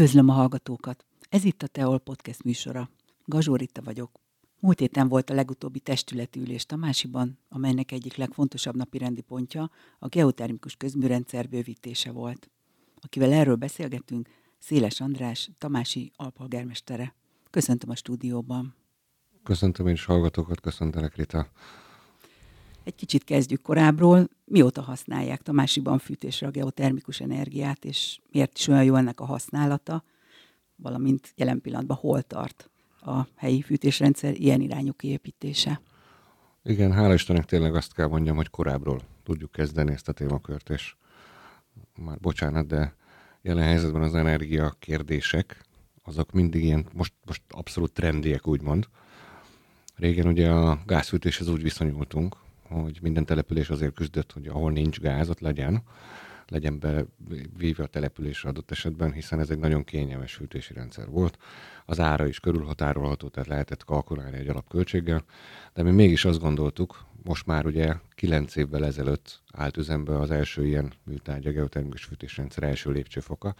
Üdvözlöm a hallgatókat! Ez itt a Teol Podcast műsora. Gazsó Rita vagyok. Múlt héten volt a legutóbbi testületi ülés Tamásiban, amelynek egyik legfontosabb napi rendi pontja a geotermikus közműrendszer bővítése volt. Akivel erről beszélgetünk, Széles András, Tamási alpolgármestere. Köszöntöm a stúdióban. Köszöntöm én is hallgatókat, köszöntelek Rita. Egy kicsit kezdjük korábbról. Mióta használják Tamásiban fűtésre a geotermikus energiát, és miért is olyan jó ennek a használata, valamint jelen pillanatban hol tart a helyi fűtésrendszer ilyen irányú kiépítése? Igen, hála Istennek tényleg azt kell mondjam, hogy korábbról tudjuk kezdeni ezt a témakört, és már bocsánat, de jelen helyzetben az energia kérdések, azok mindig ilyen, most, most abszolút trendiek, úgymond. Régen ugye a gázfűtéshez úgy viszonyultunk, hogy minden település azért küzdött, hogy ahol nincs gáz, ott legyen, legyen bevéve a településre adott esetben, hiszen ez egy nagyon kényelmes fűtési rendszer volt. Az ára is körülhatárolható, tehát lehetett kalkulálni egy alapköltséggel, de mi mégis azt gondoltuk, most már ugye 9 évvel ezelőtt állt üzembe az első ilyen műtárgy, a geotermikus fűtésrendszer első lépcsőfoka,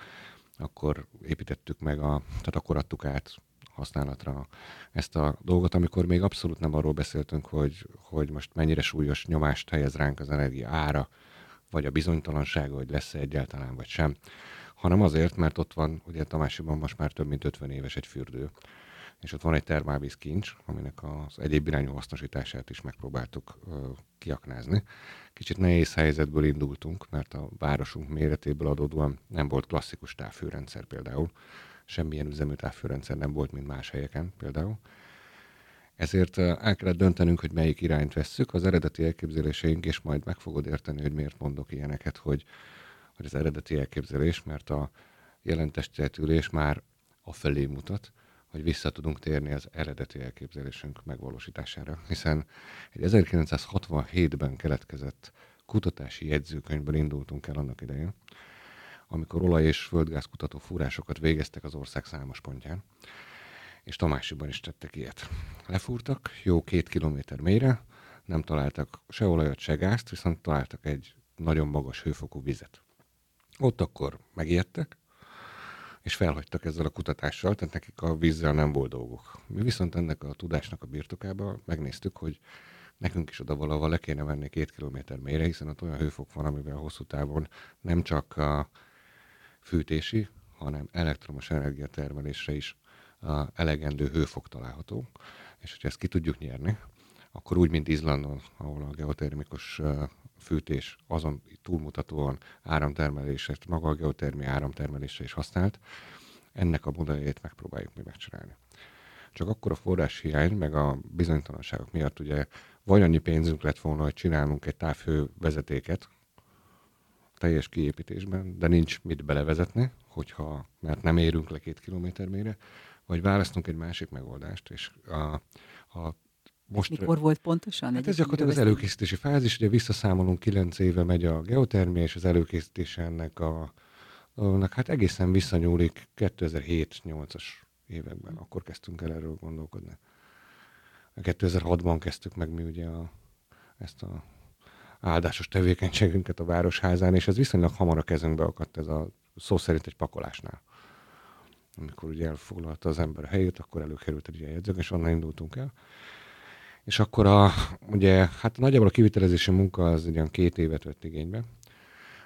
akkor építettük meg, a, tehát akkor adtuk át használatra ezt a dolgot, amikor még abszolút nem arról beszéltünk, hogy, hogy most mennyire súlyos nyomást helyez ránk az energia ára, vagy a bizonytalansága, hogy lesz-e egyáltalán, vagy sem, hanem azért, mert ott van, ugye Tamásiban most már több mint 50 éves egy fürdő, és ott van egy termálvíz kincs, aminek az egyéb irányú hasznosítását is megpróbáltuk ö, kiaknázni. Kicsit nehéz helyzetből indultunk, mert a városunk méretéből adódóan nem volt klasszikus távfőrendszer például, semmilyen üzemű távfőrendszer nem volt, mint más helyeken például. Ezért el kellett döntenünk, hogy melyik irányt vesszük. Az eredeti elképzeléseink, és majd meg fogod érteni, hogy miért mondok ilyeneket, hogy, hogy az eredeti elképzelés, mert a jelentestületülés már a felé mutat, hogy vissza tudunk térni az eredeti elképzelésünk megvalósítására. Hiszen egy 1967-ben keletkezett kutatási jegyzőkönyvből indultunk el annak idején, amikor olaj- és földgázkutató fúrásokat végeztek az ország számos pontján, és Tamásiban is tettek ilyet. Lefúrtak jó két kilométer mélyre, nem találtak se olajat, se gázt, viszont találtak egy nagyon magas hőfokú vizet. Ott akkor megijedtek, és felhagytak ezzel a kutatással, tehát nekik a vízzel nem volt dolguk. Mi viszont ennek a tudásnak a birtokába megnéztük, hogy nekünk is oda valahol le kéne venni két kilométer mélyre, hiszen ott olyan hőfok van, amivel hosszú távon nem csak a fűtési, hanem elektromos energiatermelésre is elegendő hőfok található. És hogyha ezt ki tudjuk nyerni, akkor úgy, mint Izlandon, ahol a geotermikus fűtés azon túlmutatóan áramtermelésre, maga a geotermia áramtermelésre is használt, ennek a modelljét megpróbáljuk mi megcsinálni. Csak akkor a forrás hiány, meg a bizonytalanságok miatt ugye vagy annyi pénzünk lett volna, hogy csinálunk egy távhő vezetéket, teljes kiépítésben, de nincs mit belevezetni, hogyha, mert nem érünk le két kilométer mélyre, vagy választunk egy másik megoldást, és a, a most, Mikor volt pontosan? Hát ez gyakorlatilag az előkészítési fázis, ugye visszaszámolunk, kilenc éve megy a geotermia, és az előkészítése ennek a, a hát egészen visszanyúlik 2007-8-as években, akkor kezdtünk el erről gondolkodni. 2006-ban kezdtük meg mi ugye a, ezt a áldásos tevékenységünket a Városházán, és ez viszonylag hamar a kezünkbe akadt ez a szó szerint egy pakolásnál. Amikor ugye elfoglalta az ember a helyét, akkor előkerült egy ilyen jegyzők, és onnan indultunk el. És akkor a, ugye, hát nagyjából a kivitelezési munka az olyan két évet vett igénybe,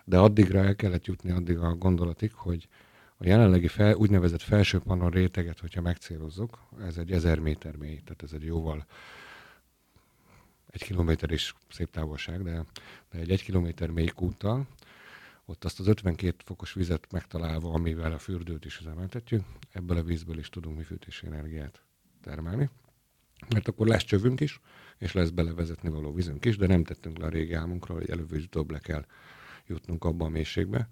de addigra el kellett jutni addig a gondolatig, hogy a jelenlegi fel, úgynevezett felső panel réteget, hogyha megcélozzuk, ez egy ezer méter mély, tehát ez egy jóval egy kilométer is szép távolság, de, de egy egy kilométer mély kúttal, ott azt az 52 fokos vizet megtalálva, amivel a fürdőt is üzemeltetjük, ebből a vízből is tudunk mi fűtési energiát termelni. Mert akkor lesz csövünk is, és lesz belevezetni való vízünk is, de nem tettünk le a régi álmunkról, hogy előbb is le kell jutnunk abba a mélységbe,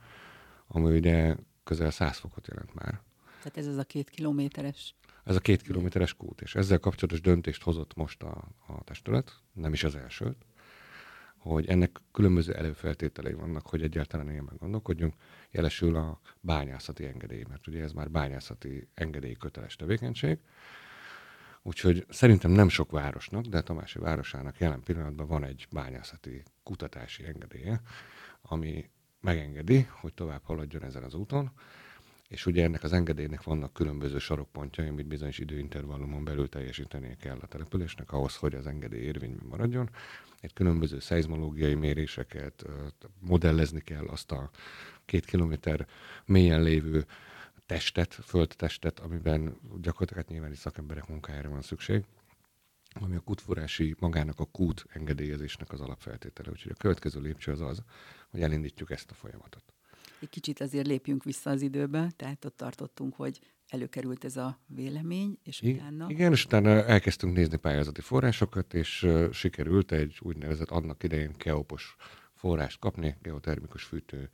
ami ugye közel 100 fokot jelent már. Tehát ez az a két kilométeres ez a két kilométeres kút, és ezzel kapcsolatos döntést hozott most a, a testület, nem is az elsőt, hogy ennek különböző előfeltételei vannak, hogy egyáltalán ilyen meggondolkodjunk. Jelesül a bányászati engedély, mert ugye ez már bányászati engedély köteles tevékenység. Úgyhogy szerintem nem sok városnak, de Tamási városának jelen pillanatban van egy bányászati kutatási engedélye, ami megengedi, hogy tovább haladjon ezen az úton, és ugye ennek az engedélynek vannak különböző sarokpontjai, amit bizonyos időintervallumon belül teljesítenie kell a településnek ahhoz, hogy az engedély érvényben maradjon. Egy különböző szeizmológiai méréseket, modellezni kell azt a két kilométer mélyen lévő testet, földtestet, amiben gyakorlatilag nyilván szakemberek munkájára van szükség, ami a kútforrási magának a kút engedélyezésnek az alapfeltétele. Úgyhogy a következő lépcső az az, hogy elindítjuk ezt a folyamatot. Egy kicsit azért lépjünk vissza az időbe, tehát ott tartottunk, hogy előkerült ez a vélemény, és I- utána... Igen, és utána elkezdtünk nézni pályázati forrásokat, és uh, sikerült egy úgynevezett annak idején keopos forrást kapni, geotermikus fűtő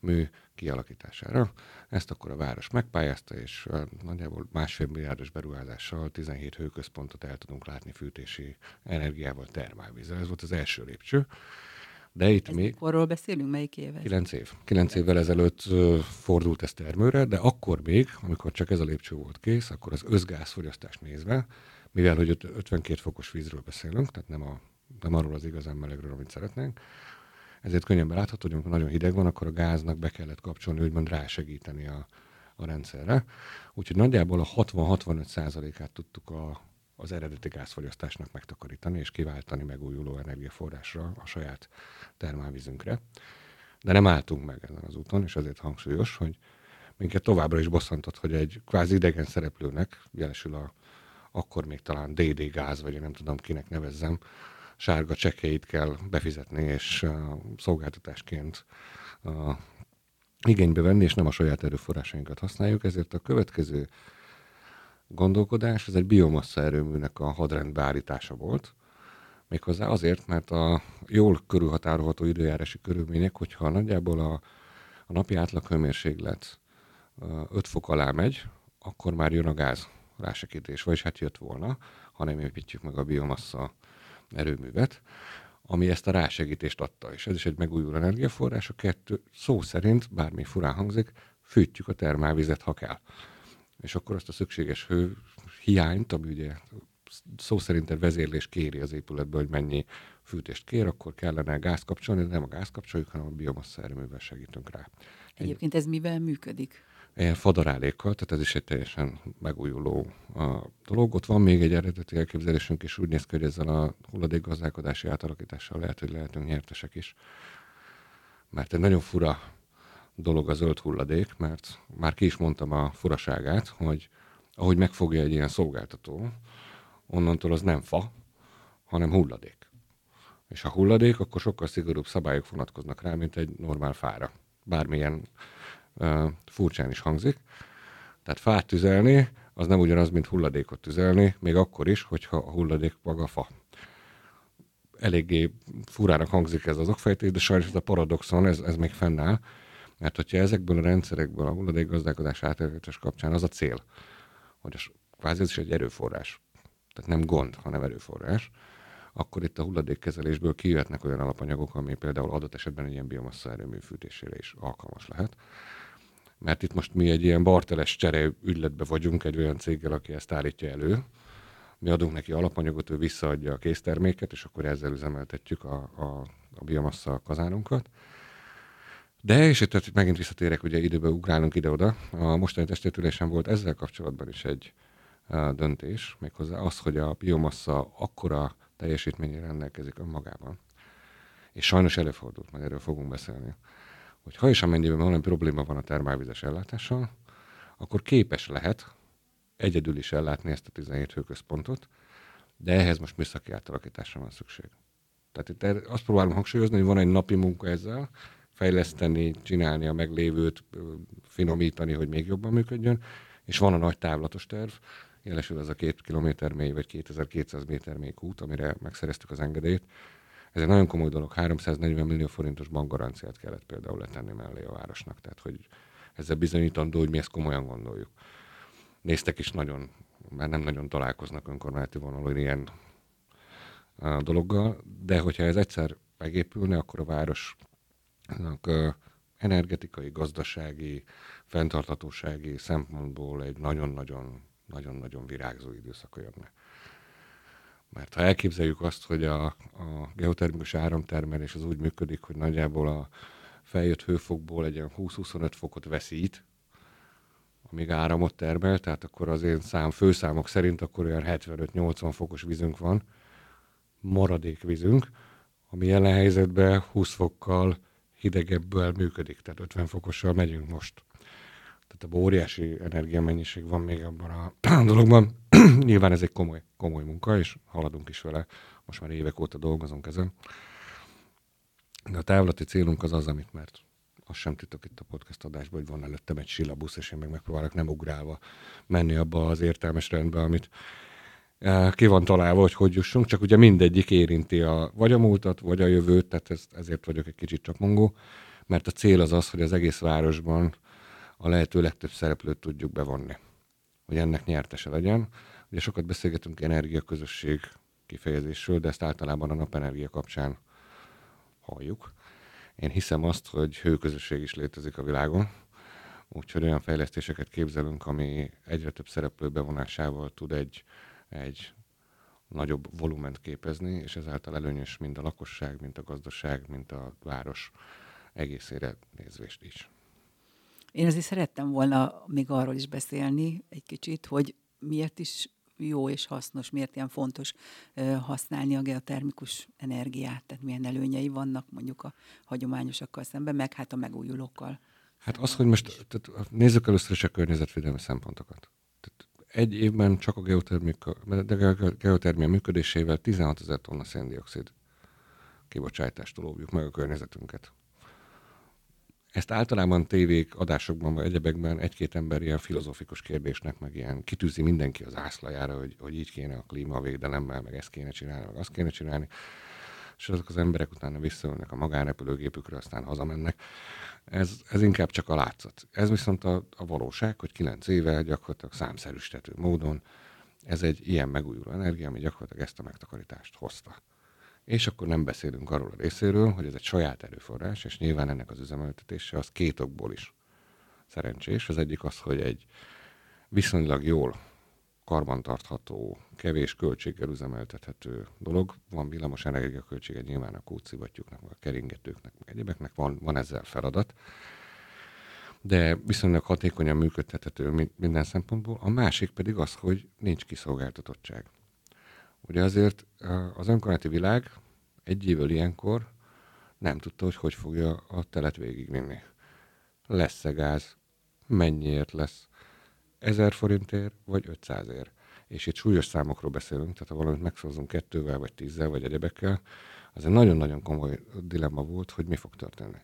mű kialakítására. Ezt akkor a város megpályázta, és nagyjából másfél milliárdos beruházással 17 hőközpontot el tudunk látni fűtési energiával, termálvízzel. Ez volt az első lépcső. De itt ez még... Korról beszélünk, melyik éve? 9 év. 9 évvel ezelőtt fordult ez termőre, de akkor még, amikor csak ez a lépcső volt kész, akkor az összgázfogyasztást nézve, mivel hogy 52 fokos vízről beszélünk, tehát nem, a, nem arról az igazán melegről, amit szeretnénk, ezért könnyebben látható, hogy amikor nagyon hideg van, akkor a gáznak be kellett kapcsolni, úgymond rásegíteni a, a rendszerre. Úgyhogy nagyjából a 60-65 százalékát tudtuk a, az eredeti gázfogyasztásnak megtakarítani és kiváltani megújuló energiaforrásra a saját termálvízünkre. De nem álltunk meg ezen az úton, és ezért hangsúlyos, hogy minket továbbra is bosszantott, hogy egy kvázi idegen szereplőnek, jelesül a akkor még talán DD gáz, vagy én nem tudom kinek nevezzem, sárga csekéit kell befizetni, és uh, szolgáltatásként uh, igénybe venni, és nem a saját erőforrásainkat használjuk, ezért a következő gondolkodás, ez egy biomassa erőműnek a hadrendbe állítása volt, méghozzá azért, mert a jól körülhatárolható időjárási körülmények, hogyha nagyjából a, a napi átlaghőmérséklet 5 fok alá megy, akkor már jön a gáz rásegítés, vagyis hát jött volna, ha nem építjük meg a biomassa erőművet, ami ezt a rásegítést adta. És ez is egy megújuló energiaforrás. A kettő szó szerint, bármi furán hangzik, fűtjük a termálvizet, ha kell. És akkor azt a szükséges hő hiányt, ami ugye szó szerint egy vezérlés kéri az épületből, hogy mennyi fűtést kér, akkor kellene gáz kapcsolni, de nem a gáz kapcsoljuk, hanem a biomassa erőművel segítünk rá. Egyébként ez mivel működik? fadarálékkal, tehát ez is egy teljesen megújuló a dolog. Ott van még egy eredeti elképzelésünk, és úgy néz ki, hogy ezzel a hulladékgazdálkodási átalakítással lehet, hogy lehetünk nyertesek is. Mert egy nagyon fura dolog a zöld hulladék, mert már ki is mondtam a furaságát, hogy ahogy megfogja egy ilyen szolgáltató, onnantól az nem fa, hanem hulladék. És a hulladék, akkor sokkal szigorúbb szabályok vonatkoznak rá, mint egy normál fára. Bármilyen furcsán is hangzik. Tehát fát tüzelni, az nem ugyanaz, mint hulladékot tüzelni, még akkor is, hogyha a hulladék maga fa. Eléggé furának hangzik ez az okfejtés, de sajnos ez a paradoxon, ez, ez még fennáll, mert hogyha ezekből a rendszerekből a hulladékgazdálkodás átértétes kapcsán az a cél, hogy a, kvázi ez is egy erőforrás. Tehát nem gond, hanem erőforrás akkor itt a hulladékkezelésből kijöhetnek olyan alapanyagok, ami például adott esetben egy ilyen biomassa erőmű fűtésére is alkalmas lehet mert itt most mi egy ilyen barteles csere ügyletbe vagyunk egy olyan céggel, aki ezt állítja elő. Mi adunk neki alapanyagot, ő visszaadja a készterméket, és akkor ezzel üzemeltetjük a, a, a biomassa kazánunkat. De, és itt megint visszatérek, ugye időbe ugrálunk ide-oda, a mostani testértülésen volt ezzel kapcsolatban is egy a, döntés, méghozzá az, hogy a biomassa akkora teljesítményére rendelkezik önmagában. És sajnos előfordult, majd erről fogunk beszélni, hogy ha és amennyiben valami probléma van a termálvizes ellátással, akkor képes lehet egyedül is ellátni ezt a 17 hőközpontot, de ehhez most műszaki átalakításra van szükség. Tehát itt azt próbálom hangsúlyozni, hogy van egy napi munka ezzel, fejleszteni, csinálni a meglévőt, finomítani, hogy még jobban működjön, és van a nagy távlatos terv, jelesül ez a két kilométer mély, vagy 2200 méter mély út, amire megszereztük az engedélyt, ez egy nagyon komoly dolog. 340 millió forintos bankgaranciát kellett például letenni mellé a városnak. Tehát, hogy ezzel bizonyítandó, hogy mi ezt komolyan gondoljuk. Néztek is nagyon, mert nem nagyon találkoznak önkormányzati vonalon ilyen a dologgal, de hogyha ez egyszer megépülne, akkor a városnak energetikai, gazdasági, fenntarthatósági szempontból egy nagyon-nagyon nagyon-nagyon virágzó időszaka jönne. Mert ha elképzeljük azt, hogy a, a geotermikus áramtermelés az úgy működik, hogy nagyjából a feljött hőfokból egy ilyen 20-25 fokot veszít, amíg áramot termel, tehát akkor az én szám, főszámok szerint akkor olyan 75-80 fokos vízünk van, maradék vízünk, ami jelen helyzetben 20 fokkal hidegebből működik, tehát 50 fokossal megyünk most. Tehát a óriási energiamennyiség van még abban a dologban. Nyilván ez egy komoly, komoly munka, és haladunk is vele. Most már évek óta dolgozunk ezen. De a távlati célunk az az, amit mert azt sem titok itt a podcast adásban, hogy van előttem egy silabusz, és én meg megpróbálok nem ugrálva menni abba az értelmes rendbe, amit ki van találva, hogy hogy jussunk, csak ugye mindegyik érinti a, vagy a múltat, vagy a jövőt, tehát ez, ezért vagyok egy kicsit csak mongó, mert a cél az az, hogy az egész városban a lehető legtöbb szereplőt tudjuk bevonni, hogy ennek nyertese legyen. Ugye sokat beszélgetünk energiaközösség kifejezésről, de ezt általában a napenergia kapcsán halljuk. Én hiszem azt, hogy hőközösség is létezik a világon, úgyhogy olyan fejlesztéseket képzelünk, ami egyre több szereplő bevonásával tud egy, egy nagyobb volument képezni, és ezáltal előnyös mind a lakosság, mind a gazdaság, mind a város egészére nézvést is. Én azért szerettem volna még arról is beszélni egy kicsit, hogy miért is jó és hasznos, miért ilyen fontos használni a geotermikus energiát, tehát milyen előnyei vannak mondjuk a hagyományosakkal szemben, meg hát a megújulókkal. Hát az, hogy most tehát nézzük először is a környezetvédelmi szempontokat. Egy évben csak a geotermia működésével 16 ezer tonna széndiokszid kibocsátást lóvjuk meg a környezetünket. Ezt általában tévék, adásokban vagy egyebekben egy-két ember ilyen filozófikus kérdésnek, meg ilyen kitűzi mindenki az ászlajára, hogy, hogy így kéne a klímavédelemmel, meg ezt kéne csinálni, meg azt kéne csinálni. És azok az emberek utána visszaülnek a magánrepülőgépükre, aztán hazamennek. Ez, ez inkább csak a látszat. Ez viszont a, a valóság, hogy kilenc éve gyakorlatilag számszerűsítető módon ez egy ilyen megújuló energia, ami gyakorlatilag ezt a megtakarítást hozta. És akkor nem beszélünk arról a részéről, hogy ez egy saját erőforrás, és nyilván ennek az üzemeltetése az két okból is szerencsés. Az egyik az, hogy egy viszonylag jól karbantartható, kevés költséggel üzemeltethető dolog. Van villamos energiaköltsége nyilván a kódszivattyúknak, a keringetőknek, meg egyébeknek, van, van ezzel feladat. De viszonylag hatékonyan működtethető minden szempontból. A másik pedig az, hogy nincs kiszolgáltatottság. Ugye azért az önkormányzati világ egy évvel ilyenkor nem tudta, hogy hogy fogja a telet végigvinni. Lesz-e gáz? Mennyiért lesz? 1000 forintért, vagy 500 ér? És itt súlyos számokról beszélünk, tehát ha valamit megszózunk kettővel, vagy tízzel, vagy egyebekkel, az egy nagyon-nagyon komoly dilemma volt, hogy mi fog történni.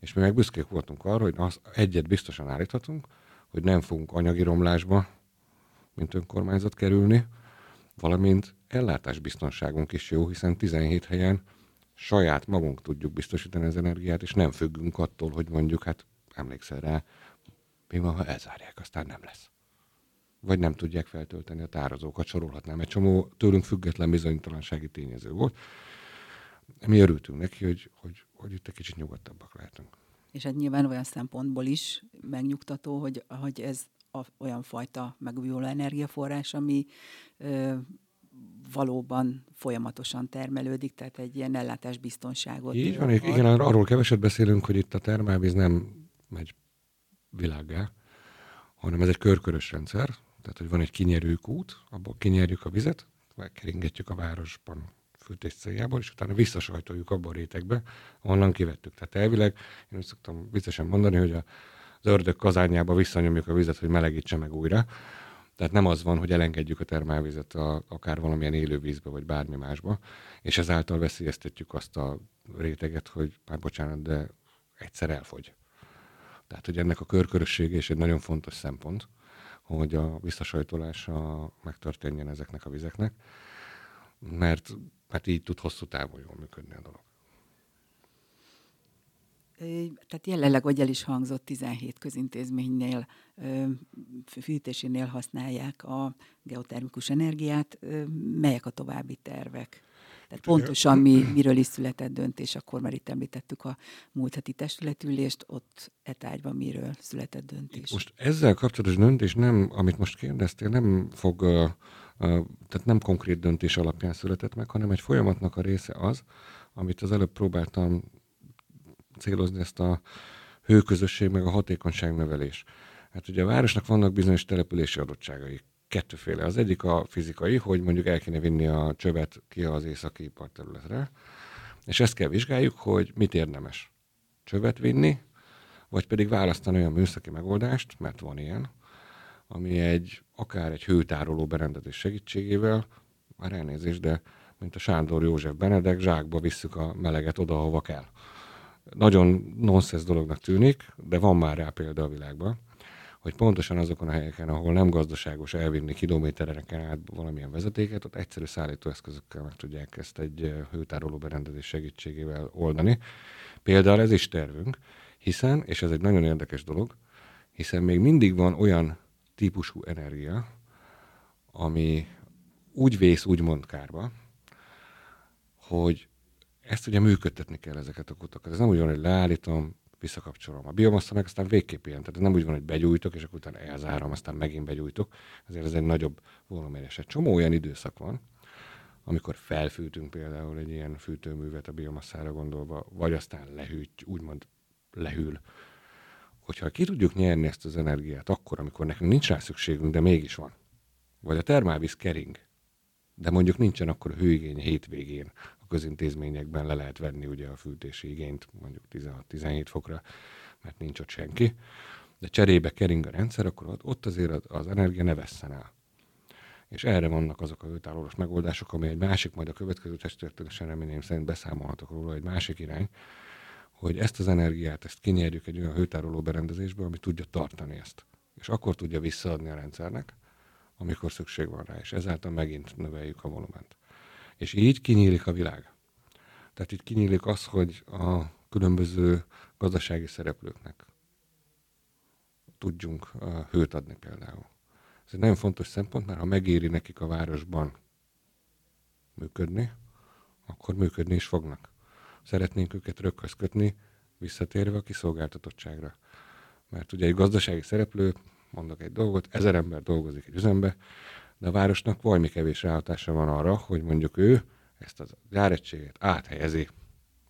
És mi meg büszkék voltunk arra, hogy az egyet biztosan állíthatunk, hogy nem fogunk anyagi romlásba, mint önkormányzat kerülni, valamint ellátásbiztonságunk is jó, hiszen 17 helyen saját magunk tudjuk biztosítani az energiát, és nem függünk attól, hogy mondjuk, hát emlékszel rá, mi van, ha elzárják, aztán nem lesz. Vagy nem tudják feltölteni a tározókat, sorolhatnám. Egy csomó tőlünk független bizonytalansági tényező volt. Mi örültünk neki, hogy, hogy, hogy itt egy kicsit nyugodtabbak lehetünk. És hát nyilván olyan szempontból is megnyugtató, hogy, hogy ez a, olyan fajta megújuló energiaforrás, ami ö, valóban folyamatosan termelődik, tehát egy ilyen ellátásbiztonságot. Így van, ad. igen, arról keveset beszélünk, hogy itt a termálvíz nem megy világgá, hanem ez egy körkörös rendszer, tehát hogy van egy kinyerőkút, abból kinyerjük a vizet, megkeringetjük a városban fűtés céljából, és utána visszasajtoljuk abba a rétegbe, ahonnan kivettük. Tehát elvileg, én úgy szoktam biztosan mondani, hogy a az ördög kazányába visszanyomjuk a vizet, hogy melegítse meg újra. Tehát nem az van, hogy elengedjük a termálvizet a, akár valamilyen élővízbe, vagy bármi másba, és ezáltal veszélyeztetjük azt a réteget, hogy már bocsánat, de egyszer elfogy. Tehát, hogy ennek a körkörössége is egy nagyon fontos szempont, hogy a visszasajtolása megtörténjen ezeknek a vizeknek, mert, mert így tud hosszú távon jól működni a dolog tehát jelenleg, hogy el is hangzott, 17 közintézménynél, fűtésénél használják a geotermikus energiát. Melyek a további tervek? Tehát pontosan mi, miről is született döntés, akkor már itt említettük a múlt heti testületülést, ott etárgyban miről született döntés. Most ezzel kapcsolatos döntés nem, amit most kérdeztél, nem fog, tehát nem konkrét döntés alapján született meg, hanem egy folyamatnak a része az, amit az előbb próbáltam célozni ezt a hőközösség, meg a hatékonyság növelés. Hát ugye a városnak vannak bizonyos települési adottságai. Kettőféle. Az egyik a fizikai, hogy mondjuk el kéne vinni a csövet ki az északi partterületre, és ezt kell vizsgáljuk, hogy mit érdemes. Csövet vinni, vagy pedig választani olyan műszaki megoldást, mert van ilyen, ami egy, akár egy hőtároló berendezés segítségével, már elnézést, de mint a Sándor József Benedek, zsákba visszük a meleget oda, ahova kell. Nagyon nonsens dolognak tűnik, de van már rá példa a világban, hogy pontosan azokon a helyeken, ahol nem gazdaságos elvinni kilométereken át valamilyen vezetéket, ott egyszerű szállítóeszközökkel meg tudják ezt egy hőtároló berendezés segítségével oldani. Például ez is tervünk, hiszen, és ez egy nagyon érdekes dolog, hiszen még mindig van olyan típusú energia, ami úgy vész, úgymond kárba, hogy ezt ugye működtetni kell ezeket a kutakat. Ez nem úgy van, hogy leállítom, visszakapcsolom. A biomassa meg aztán végképp ilyen. Tehát nem úgy van, hogy begyújtok, és akkor utána elzárom, aztán megint begyújtok. Ezért ez egy nagyobb voluménes. Egy csomó olyan időszak van, amikor felfűtünk például egy ilyen fűtőművet a biomasszára gondolva, vagy aztán lehűt, úgymond lehűl. Hogyha ki tudjuk nyerni ezt az energiát akkor, amikor nekünk nincs rá szükségünk, de mégis van, vagy a termálvíz kering, de mondjuk nincsen akkor a hőigény hétvégén, közintézményekben le lehet venni ugye a fűtési igényt mondjuk 16-17 fokra, mert nincs ott senki, de cserébe kering a rendszer, akkor ott azért az energia ne vesszen el. És erre vannak azok a hőtárolós megoldások, ami egy másik, majd a következő testületesen reményeim szerint beszámolhatok róla, egy másik irány, hogy ezt az energiát, ezt kinyerjük egy olyan hőtároló berendezésbe, ami tudja tartani ezt. És akkor tudja visszaadni a rendszernek, amikor szükség van rá, és ezáltal megint növeljük a volument. És így kinyílik a világ. Tehát itt kinyílik az, hogy a különböző gazdasági szereplőknek tudjunk hőt adni például. Ez egy nagyon fontos szempont, mert ha megéri nekik a városban működni, akkor működni is fognak. Szeretnénk őket rökköz kötni, visszatérve a kiszolgáltatottságra. Mert ugye egy gazdasági szereplő mondok egy dolgot, ezer ember dolgozik egy üzembe, de a városnak valami kevés ráhatása van arra, hogy mondjuk ő ezt a gyáregységet áthelyezi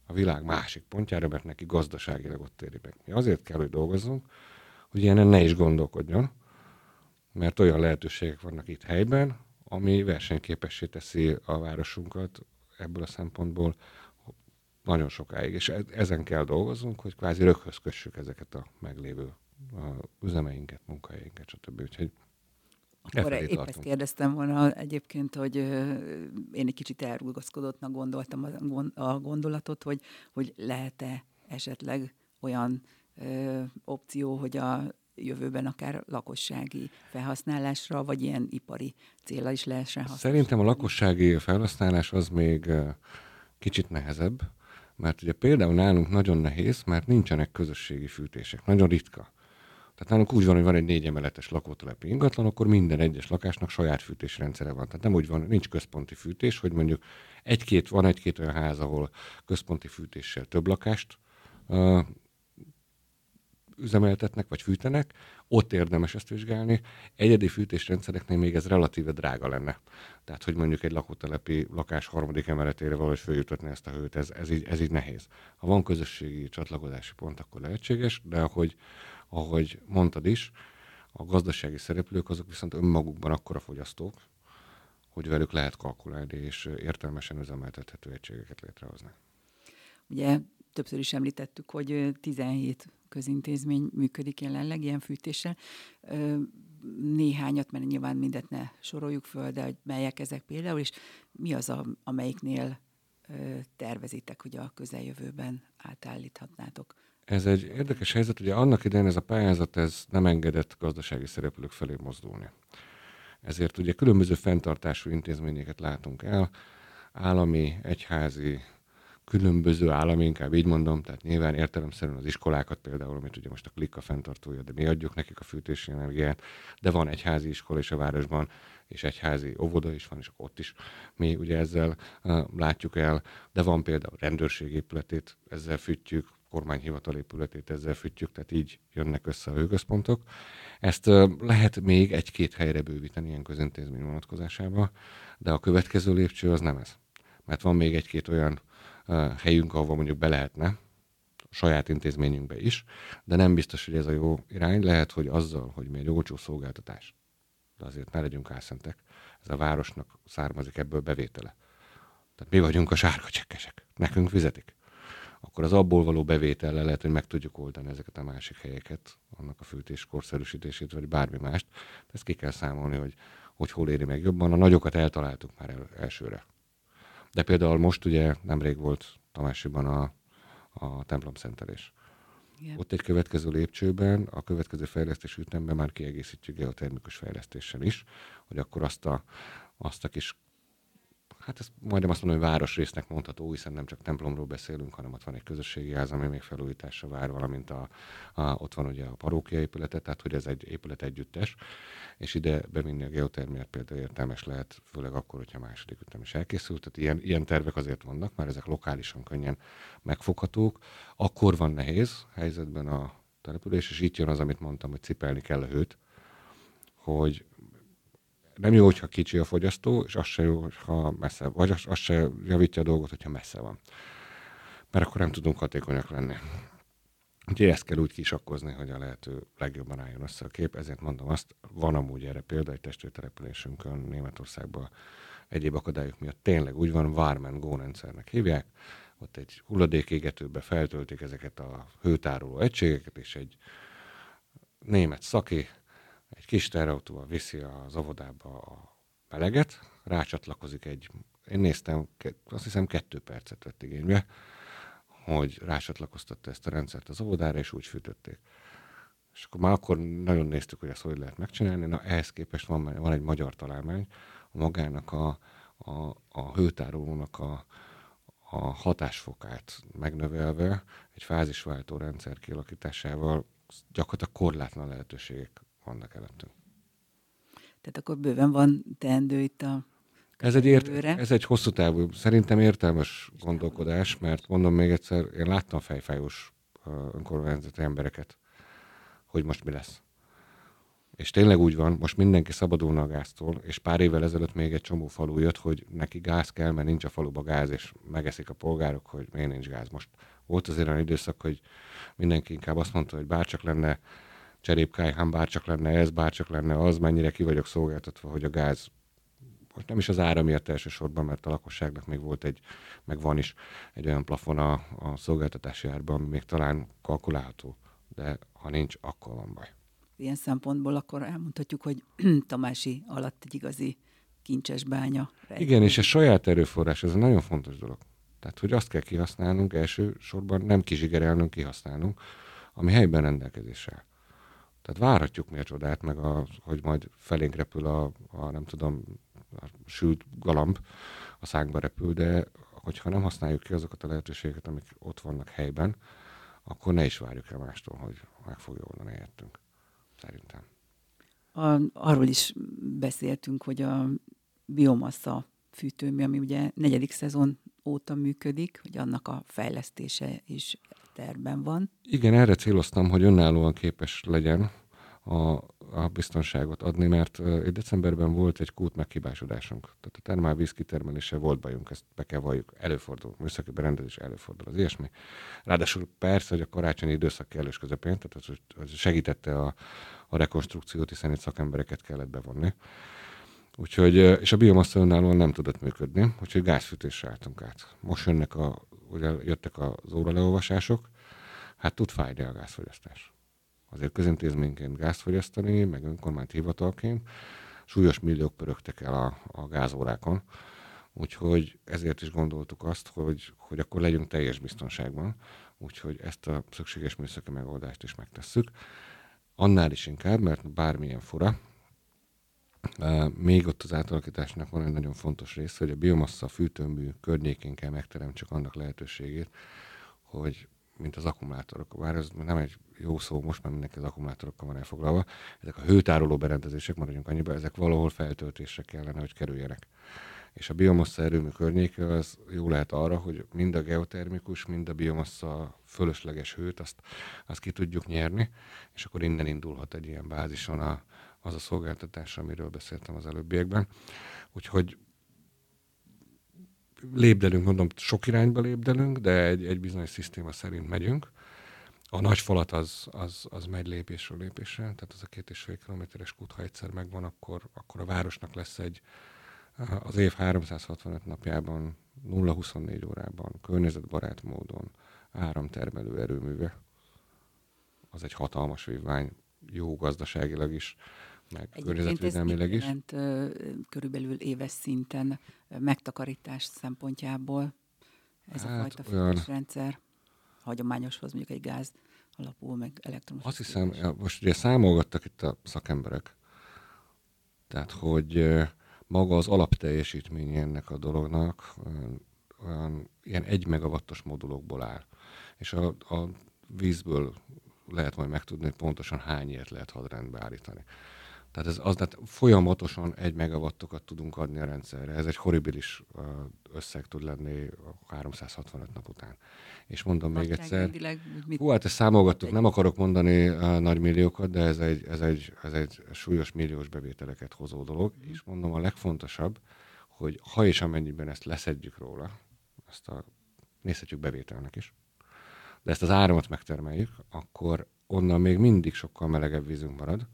a világ másik pontjára, mert neki gazdaságilag ott éri meg. Mi azért kell, hogy dolgozzunk, hogy ilyenen ne is gondolkodjon, mert olyan lehetőségek vannak itt helyben, ami versenyképessé teszi a városunkat ebből a szempontból nagyon sokáig. És e- ezen kell dolgoznunk, hogy kvázi röghöz kössük ezeket a meglévő a üzemeinket, munkahelyeinket, stb. Úgyhogy akkor épp tartunk. ezt kérdeztem volna egyébként, hogy én egy kicsit elrugaszkodottnak gondoltam a gondolatot, hogy, hogy lehet-e esetleg olyan ö, opció, hogy a jövőben akár lakossági felhasználásra, vagy ilyen ipari célra is lehessen használni. Szerintem a lakossági felhasználás az még kicsit nehezebb, mert ugye például nálunk nagyon nehéz, mert nincsenek közösségi fűtések, nagyon ritka. Tehát nálunk úgy van, hogy van egy négy emeletes lakótelepi ingatlan, akkor minden egyes lakásnak saját fűtésrendszere van. Tehát nem úgy van, nincs központi fűtés, hogy mondjuk egy-két, van egy-két olyan ház, ahol központi fűtéssel több lakást uh, üzemeltetnek, vagy fűtenek, ott érdemes ezt vizsgálni. Egyedi fűtésrendszereknél még ez relatíve drága lenne. Tehát, hogy mondjuk egy lakótelepi lakás harmadik emeletére valahogy feljutatni ezt a hőt, ez, ez, így, ez így nehéz. Ha van közösségi csatlakozási pont, akkor lehetséges, de ahogy ahogy mondtad is, a gazdasági szereplők azok viszont önmagukban akkora fogyasztók, hogy velük lehet kalkulálni és értelmesen üzemeltethető egységeket létrehozni. Ugye többször is említettük, hogy 17 közintézmény működik jelenleg ilyen fűtéssel. Néhányat, mert nyilván mindet ne soroljuk föl, de hogy melyek ezek például, és mi az, a, amelyiknél tervezitek, hogy a közeljövőben átállíthatnátok ez egy érdekes helyzet, ugye annak idején ez a pályázat ez nem engedett gazdasági szereplők felé mozdulni. Ezért ugye különböző fenntartású intézményeket látunk el, állami, egyházi, különböző állami, inkább így mondom, tehát nyilván értelemszerűen az iskolákat például, amit ugye most a Klika fenntartója, de mi adjuk nekik a fűtési energiát, de van egyházi iskola is a városban, és egyházi óvoda is van, és ott is mi ugye ezzel uh, látjuk el, de van például rendőrségépületét, ezzel fűtjük, kormányhivatal épületét ezzel fűtjük, tehát így jönnek össze a hőközpontok. Ezt lehet még egy-két helyre bővíteni ilyen közintézmény vonatkozásában, de a következő lépcső az nem ez. Mert van még egy-két olyan helyünk, ahol mondjuk be lehetne saját intézményünkbe is, de nem biztos, hogy ez a jó irány. Lehet, hogy azzal, hogy mi egy olcsó szolgáltatás, de azért ne legyünk álszentek, ez a városnak származik ebből bevétele. Tehát mi vagyunk a sárga csekkesek, nekünk fizetik. Akkor az abból való bevétellel lehet, hogy meg tudjuk oldani ezeket a másik helyeket, annak a fűtés korszerűsítését, vagy bármi mást. De ezt ki kell számolni, hogy, hogy hol éri meg jobban. A nagyokat eltaláltuk már el, elsőre. De például most ugye nemrég volt Tamásiban a, a templom szentelés. Igen. Ott egy következő lépcsőben, a következő fejlesztés ütemben már kiegészítjük geotermikus fejlesztéssel is, hogy akkor azt a, azt a kis hát ezt majdnem azt mondom, hogy városrésznek mondható, hiszen nem csak templomról beszélünk, hanem ott van egy közösségi ház, ami még felújításra vár, valamint a, a, ott van ugye a parókia épülete, tehát hogy ez egy épület együttes, és ide bevinni a geotermiát például értelmes lehet, főleg akkor, hogyha második ütem is elkészült. Tehát ilyen, ilyen tervek azért vannak, mert ezek lokálisan könnyen megfoghatók. Akkor van nehéz helyzetben a település, és itt jön az, amit mondtam, hogy cipelni kell a hőt, hogy nem jó, hogyha kicsi a fogyasztó, és az se jó, ha messze, vagy az, az se javítja a dolgot, hogyha messze van. Mert akkor nem tudunk hatékonyak lenni. Úgyhogy ezt kell úgy kisakkozni, hogy a lehető legjobban álljon össze a kép, ezért mondom azt, van amúgy erre példa egy testvértelepülésünkön Németországban egyéb akadályok miatt tényleg úgy van, Warman Go rendszernek hívják, ott egy hulladékégetőbe feltöltik ezeket a hőtároló egységeket, és egy német szaki egy kis terautóval viszi az óvodába a meleget, rácsatlakozik egy, én néztem, azt hiszem kettő percet vett igénybe, hogy rácsatlakoztatta ezt a rendszert az óvodára, és úgy fűtötték. És akkor már akkor nagyon néztük, hogy ezt hogy lehet megcsinálni. Na, ehhez képest van, van egy magyar találmány, a magának a, a, a hőtárolónak a, a hatásfokát megnövelve, egy fázisváltó rendszer kialakításával gyakorlatilag korlátlan lehetőségek vannak előttünk. Tehát akkor bőven van teendő itt a ez egy, ért, ez egy hosszú távú, szerintem értelmes gondolkodás, mert mondom még egyszer, én láttam fejfájós önkormányzati embereket, hogy most mi lesz. És tényleg úgy van, most mindenki szabadulna a gáztól, és pár évvel ezelőtt még egy csomó falu jött, hogy neki gáz kell, mert nincs a faluba gáz, és megeszik a polgárok, hogy miért nincs gáz. Most volt azért olyan időszak, hogy mindenki inkább azt mondta, hogy bárcsak lenne cserépkájhán, bárcsak lenne ez, bárcsak lenne az, mennyire ki vagyok szolgáltatva, hogy a gáz most nem is az ára miatt elsősorban, mert a lakosságnak még volt egy, meg van is egy olyan plafon a, a szolgáltatási árban, ami még talán kalkulálható, de ha nincs, akkor van baj. Ilyen szempontból akkor elmondhatjuk, hogy Tamási alatt egy igazi kincses bánya. Rejtő. Igen, és a saját erőforrás, ez egy nagyon fontos dolog. Tehát, hogy azt kell kihasználnunk, elsősorban nem kizsigerelnünk, kihasználnunk, ami helyben rendelkezésre tehát várhatjuk mi a csodát, meg a, hogy majd felénk repül a, a nem tudom, a sült galamb, a szánkba repül, de hogyha nem használjuk ki azokat a lehetőségeket, amik ott vannak helyben, akkor ne is várjuk el mástól, hogy meg fogja oldani értünk. Szerintem. A, arról is beszéltünk, hogy a biomassa fűtőmű, ami ugye negyedik szezon óta működik, hogy annak a fejlesztése is terben van. Igen, erre céloztam, hogy önállóan képes legyen a, a biztonságot adni, mert uh, decemberben volt egy kút meghibásodásunk. Tehát a termálvíz kitermelése volt bajunk, ezt be kell valljuk, előfordul, műszaki berendezés előfordul, az ilyesmi. Ráadásul persze, hogy a karácsonyi időszak kellős közepén, tehát az, az segítette a, a rekonstrukciót, hiszen itt szakembereket kellett bevonni. Úgyhogy, és a biomassa önállóan nem tudott működni, úgyhogy gázfűtésre álltunk át. Most jönnek a, ugye jöttek az óraleolvasások, hát tud fájni a gázfogyasztás. Azért közintézményként gázt fogyasztani, meg önkormányt hivatalként, súlyos milliók pörögtek el a, a gázórákon, úgyhogy ezért is gondoltuk azt, hogy, hogy akkor legyünk teljes biztonságban, úgyhogy ezt a szükséges műszaki megoldást is megtesszük. Annál is inkább, mert bármilyen fura, még ott az átalakításnak van egy nagyon fontos része, hogy a biomassa fűtőmű környékén kell megteremtsük annak lehetőségét, hogy mint az akkumulátorok. Bár ez nem egy jó szó, most már mindenki az akkumulátorokkal van elfoglalva. Ezek a hőtároló berendezések, maradjunk annyiba, ezek valahol feltöltésre kellene, hogy kerüljenek. És a biomassa erőmű környéke az jó lehet arra, hogy mind a geotermikus, mind a biomassa fölösleges hőt, azt, azt ki tudjuk nyerni, és akkor innen indulhat egy ilyen bázison a, az a szolgáltatás, amiről beszéltem az előbbiekben. Úgyhogy lépdelünk, mondom, sok irányba lépdelünk, de egy, egy bizonyos szisztéma szerint megyünk, A nagy falat az, az, az megy lépésről lépésre, tehát az a két és fél kilométeres kút, ha egyszer megvan, akkor, akkor a városnak lesz egy az év 365 napjában, 0-24 órában, környezetbarát módon áramtermelő erőműve. Az egy hatalmas vívvány, jó gazdaságilag is, meg környezetvédelmileg is. Jelent, körülbelül éves szinten megtakarítás szempontjából ez hát, a fajta olyan... rendszer? hagyományoshoz, mondjuk egy gáz alapú, meg elektromos. Azt hiszem, ja, most ugye számolgattak itt a szakemberek, tehát hogy maga az alapteljesítménye ennek a dolognak olyan ilyen egy megawattos modulokból áll. És a, a vízből lehet majd megtudni, hogy pontosan hányért lehet hadrendbe állítani. Tehát ez az, tehát folyamatosan egy megawattokat tudunk adni a rendszerre. Ez egy horribilis összeg tud lenni 365 nap után. És mondom még egyszer, hú, hát ezt számolgattuk, nem akarok mondani uh, nagy milliókat, de ez egy, ez, egy, ez egy súlyos milliós bevételeket hozó dolog, mm. és mondom a legfontosabb, hogy ha és amennyiben ezt leszedjük róla, ezt a, nézhetjük bevételnek is, de ezt az áramot megtermeljük, akkor onnan még mindig sokkal melegebb vízünk marad,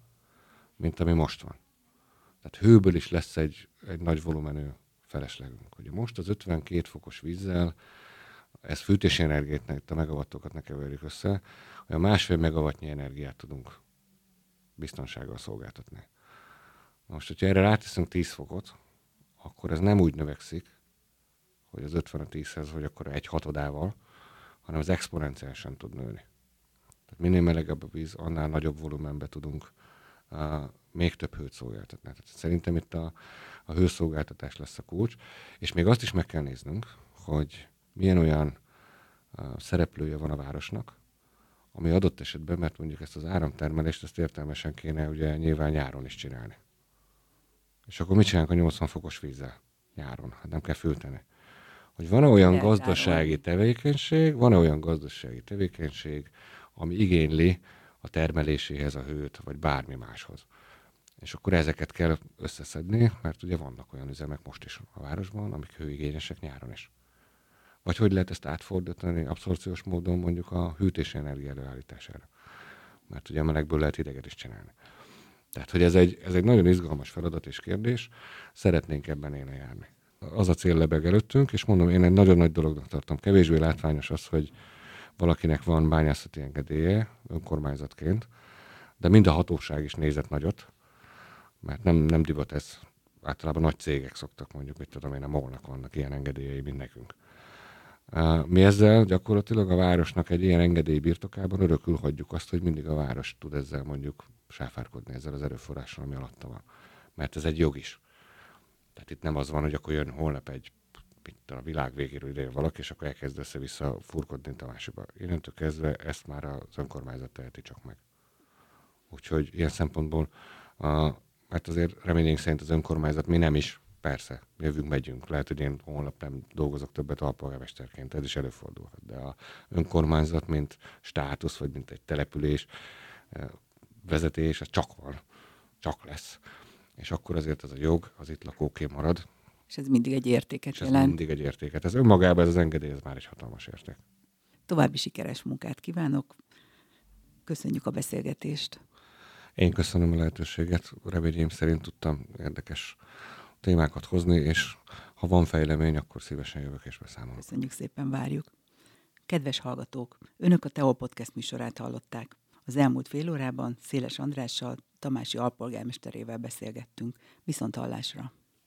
mint ami most van. Tehát hőből is lesz egy, egy nagy volumenű feleslegünk. Ugye most az 52 fokos vízzel, ez fűtési energiát, a megawattokat ne keverjük össze, olyan másfél megawattnyi energiát tudunk biztonsággal szolgáltatni. Most, hogyha erre ráteszünk 10 fokot, akkor ez nem úgy növekszik, hogy az 50 a 10-hez, hogy akkor egy hatodával, hanem az exponenciálisan tud nőni. Tehát minél melegebb a víz, annál nagyobb volumenbe tudunk még több hőt szolgáltatni. Tehát szerintem itt a, a hőszolgáltatás lesz a kulcs, és még azt is meg kell néznünk, hogy milyen olyan szereplője van a városnak, ami adott esetben, mert mondjuk ezt az áramtermelést, ezt értelmesen kéne ugye nyilván nyáron is csinálni. És akkor mit csinálunk a 80 fokos vízzel nyáron? Hát nem kell fülteni. Hogy van-e olyan gazdasági tevékenység, van-e olyan gazdasági tevékenység, ami igényli a termeléséhez a hőt, vagy bármi máshoz. És akkor ezeket kell összeszedni, mert ugye vannak olyan üzemek most is a városban, amik hőigényesek nyáron is. Vagy hogy lehet ezt átfordítani abszorciós módon mondjuk a hűtési energia előállítására. Mert ugye melegből lehet hideget is csinálni. Tehát, hogy ez egy, ez egy nagyon izgalmas feladat és kérdés, szeretnénk ebben éne járni. Az a cél lebeg előttünk, és mondom, én egy nagyon nagy dolognak tartom. Kevésbé látványos az, hogy valakinek van bányászati engedélye önkormányzatként, de mind a hatóság is nézett nagyot, mert nem, nem divat ez. Általában nagy cégek szoktak mondjuk, mit tudom én, a molnak vannak ilyen engedélyei, mint nekünk. Mi ezzel gyakorlatilag a városnak egy ilyen engedély birtokában örökül hagyjuk azt, hogy mindig a város tud ezzel mondjuk sáfárkodni ezzel az erőforrással, ami alatta van. Mert ez egy jog is. Tehát itt nem az van, hogy akkor jön holnap egy mint a világ végéről ide valaki, és akkor elkezd össze-vissza furkodni a másikba. Innentől kezdve ezt már az önkormányzat teheti csak meg. Úgyhogy ilyen szempontból, a, mert azért reményénk szerint az önkormányzat mi nem is, persze, jövünk, megyünk. Lehet, hogy én holnap nem dolgozok többet alpolgármesterként, ez is előfordulhat. De a önkormányzat, mint státusz, vagy mint egy település, e, vezetés, az csak van, csak lesz. És akkor azért ez a jog az itt lakóké marad, és ez mindig egy értéket és ez jelent. mindig egy értéket. Ez önmagában ez az engedély, ez már egy hatalmas érték. További sikeres munkát kívánok. Köszönjük a beszélgetést. Én köszönöm a lehetőséget. Reményeim szerint tudtam érdekes témákat hozni, és ha van fejlemény, akkor szívesen jövök és beszámolok. Köszönjük szépen, várjuk. Kedves hallgatók, Önök a Teol Podcast műsorát hallották. Az elmúlt fél órában Széles Andrással, Tamási alpolgármesterével beszélgettünk. Viszont hallásra!